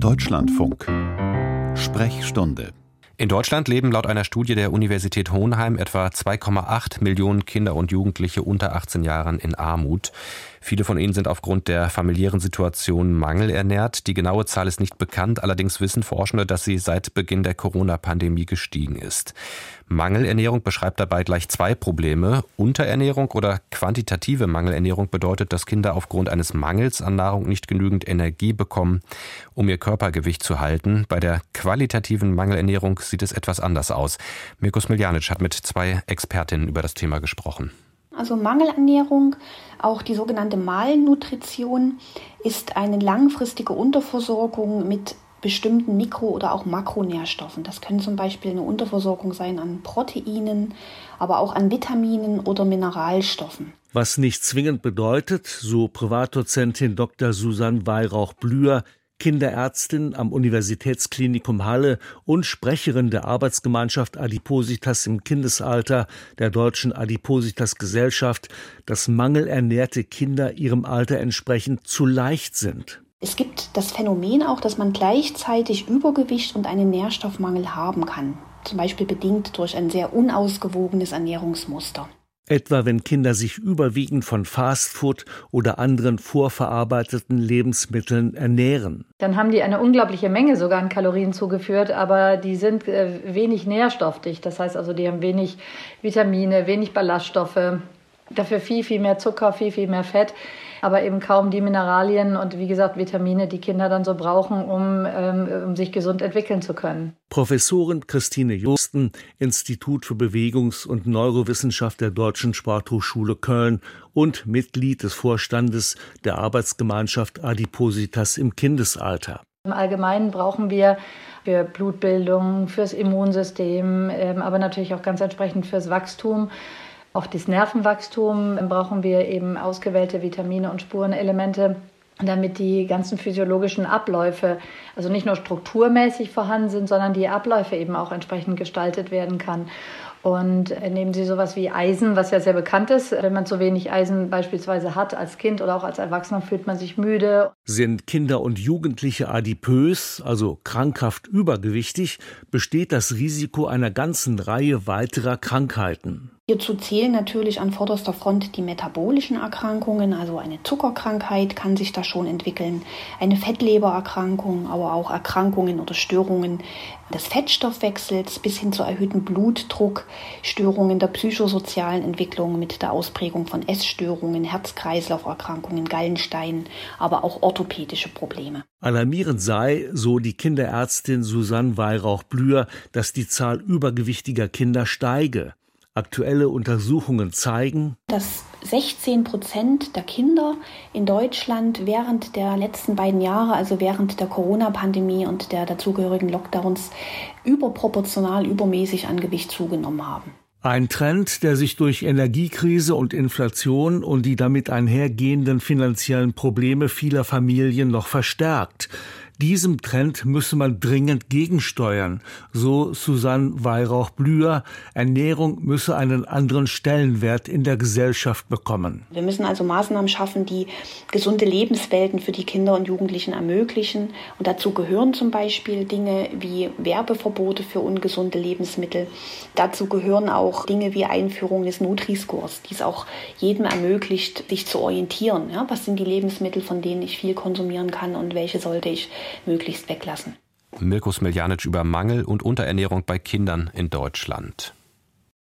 Deutschlandfunk. Sprechstunde. In Deutschland leben laut einer Studie der Universität Hohenheim etwa 2,8 Millionen Kinder und Jugendliche unter 18 Jahren in Armut. Viele von ihnen sind aufgrund der familiären Situation mangelernährt. Die genaue Zahl ist nicht bekannt, allerdings wissen Forschende, dass sie seit Beginn der Corona-Pandemie gestiegen ist. Mangelernährung beschreibt dabei gleich zwei Probleme. Unterernährung oder quantitative Mangelernährung bedeutet, dass Kinder aufgrund eines Mangels an Nahrung nicht genügend Energie bekommen, um ihr Körpergewicht zu halten. Bei der qualitativen Mangelernährung sieht es etwas anders aus. Mirko Smiljanic hat mit zwei Expertinnen über das Thema gesprochen. Also Mangelernährung, auch die sogenannte Malnutrition, ist eine langfristige Unterversorgung mit bestimmten Mikro- oder auch Makronährstoffen. Das können zum Beispiel eine Unterversorgung sein an Proteinen, aber auch an Vitaminen oder Mineralstoffen. Was nicht zwingend bedeutet, so Privatdozentin Dr. Susanne Weihrauch-Blüher, Kinderärztin am Universitätsklinikum Halle und Sprecherin der Arbeitsgemeinschaft Adipositas im Kindesalter der Deutschen Adipositas Gesellschaft, dass mangelernährte Kinder ihrem Alter entsprechend zu leicht sind. Es gibt das Phänomen auch, dass man gleichzeitig Übergewicht und einen Nährstoffmangel haben kann, zum Beispiel bedingt durch ein sehr unausgewogenes Ernährungsmuster etwa wenn Kinder sich überwiegend von Fastfood oder anderen vorverarbeiteten Lebensmitteln ernähren. Dann haben die eine unglaubliche Menge sogar an Kalorien zugeführt, aber die sind äh, wenig nährstoffdicht. Das heißt also, die haben wenig Vitamine, wenig Ballaststoffe, dafür viel, viel mehr Zucker, viel, viel mehr Fett aber eben kaum die Mineralien und wie gesagt Vitamine, die Kinder dann so brauchen, um, ähm, um sich gesund entwickeln zu können. Professorin Christine Justen, Institut für Bewegungs- und Neurowissenschaft der Deutschen Sporthochschule Köln und Mitglied des Vorstandes der Arbeitsgemeinschaft Adipositas im Kindesalter. Im Allgemeinen brauchen wir für Blutbildung, fürs Immunsystem, ähm, aber natürlich auch ganz entsprechend fürs Wachstum auch das Nervenwachstum brauchen wir eben ausgewählte Vitamine und Spurenelemente, damit die ganzen physiologischen Abläufe, also nicht nur strukturmäßig vorhanden sind, sondern die Abläufe eben auch entsprechend gestaltet werden kann. Und nehmen Sie sowas wie Eisen, was ja sehr bekannt ist. Wenn man zu wenig Eisen beispielsweise hat als Kind oder auch als Erwachsener, fühlt man sich müde. Sind Kinder und Jugendliche adipös, also krankhaft übergewichtig, besteht das Risiko einer ganzen Reihe weiterer Krankheiten. Hierzu zählen natürlich an vorderster Front die metabolischen Erkrankungen, also eine Zuckerkrankheit kann sich da schon entwickeln, eine Fettlebererkrankung, aber auch Erkrankungen oder Störungen des Fettstoffwechsels bis hin zu erhöhtem Blutdruck, Störungen der psychosozialen Entwicklung mit der Ausprägung von Essstörungen, Herz-Kreislauf-Erkrankungen, Gallensteinen, aber auch orthopädische Probleme. Alarmierend sei, so die Kinderärztin Susanne Weihrauch-Blüher, dass die Zahl übergewichtiger Kinder steige. Aktuelle Untersuchungen zeigen, dass 16 Prozent der Kinder in Deutschland während der letzten beiden Jahre, also während der Corona-Pandemie und der dazugehörigen Lockdowns, überproportional übermäßig an Gewicht zugenommen haben. Ein Trend, der sich durch Energiekrise und Inflation und die damit einhergehenden finanziellen Probleme vieler Familien noch verstärkt. Diesem Trend müsse man dringend gegensteuern, so Susanne Weihrauch-Blüher. Ernährung müsse einen anderen Stellenwert in der Gesellschaft bekommen. Wir müssen also Maßnahmen schaffen, die gesunde Lebenswelten für die Kinder und Jugendlichen ermöglichen. Und dazu gehören zum Beispiel Dinge wie Werbeverbote für ungesunde Lebensmittel. Dazu gehören auch Dinge wie Einführung des Nutri-Scores, die es auch jedem ermöglicht, sich zu orientieren. Ja, was sind die Lebensmittel, von denen ich viel konsumieren kann und welche sollte ich möglichst weglassen. Mirko Smiljanic über Mangel und Unterernährung bei Kindern in Deutschland.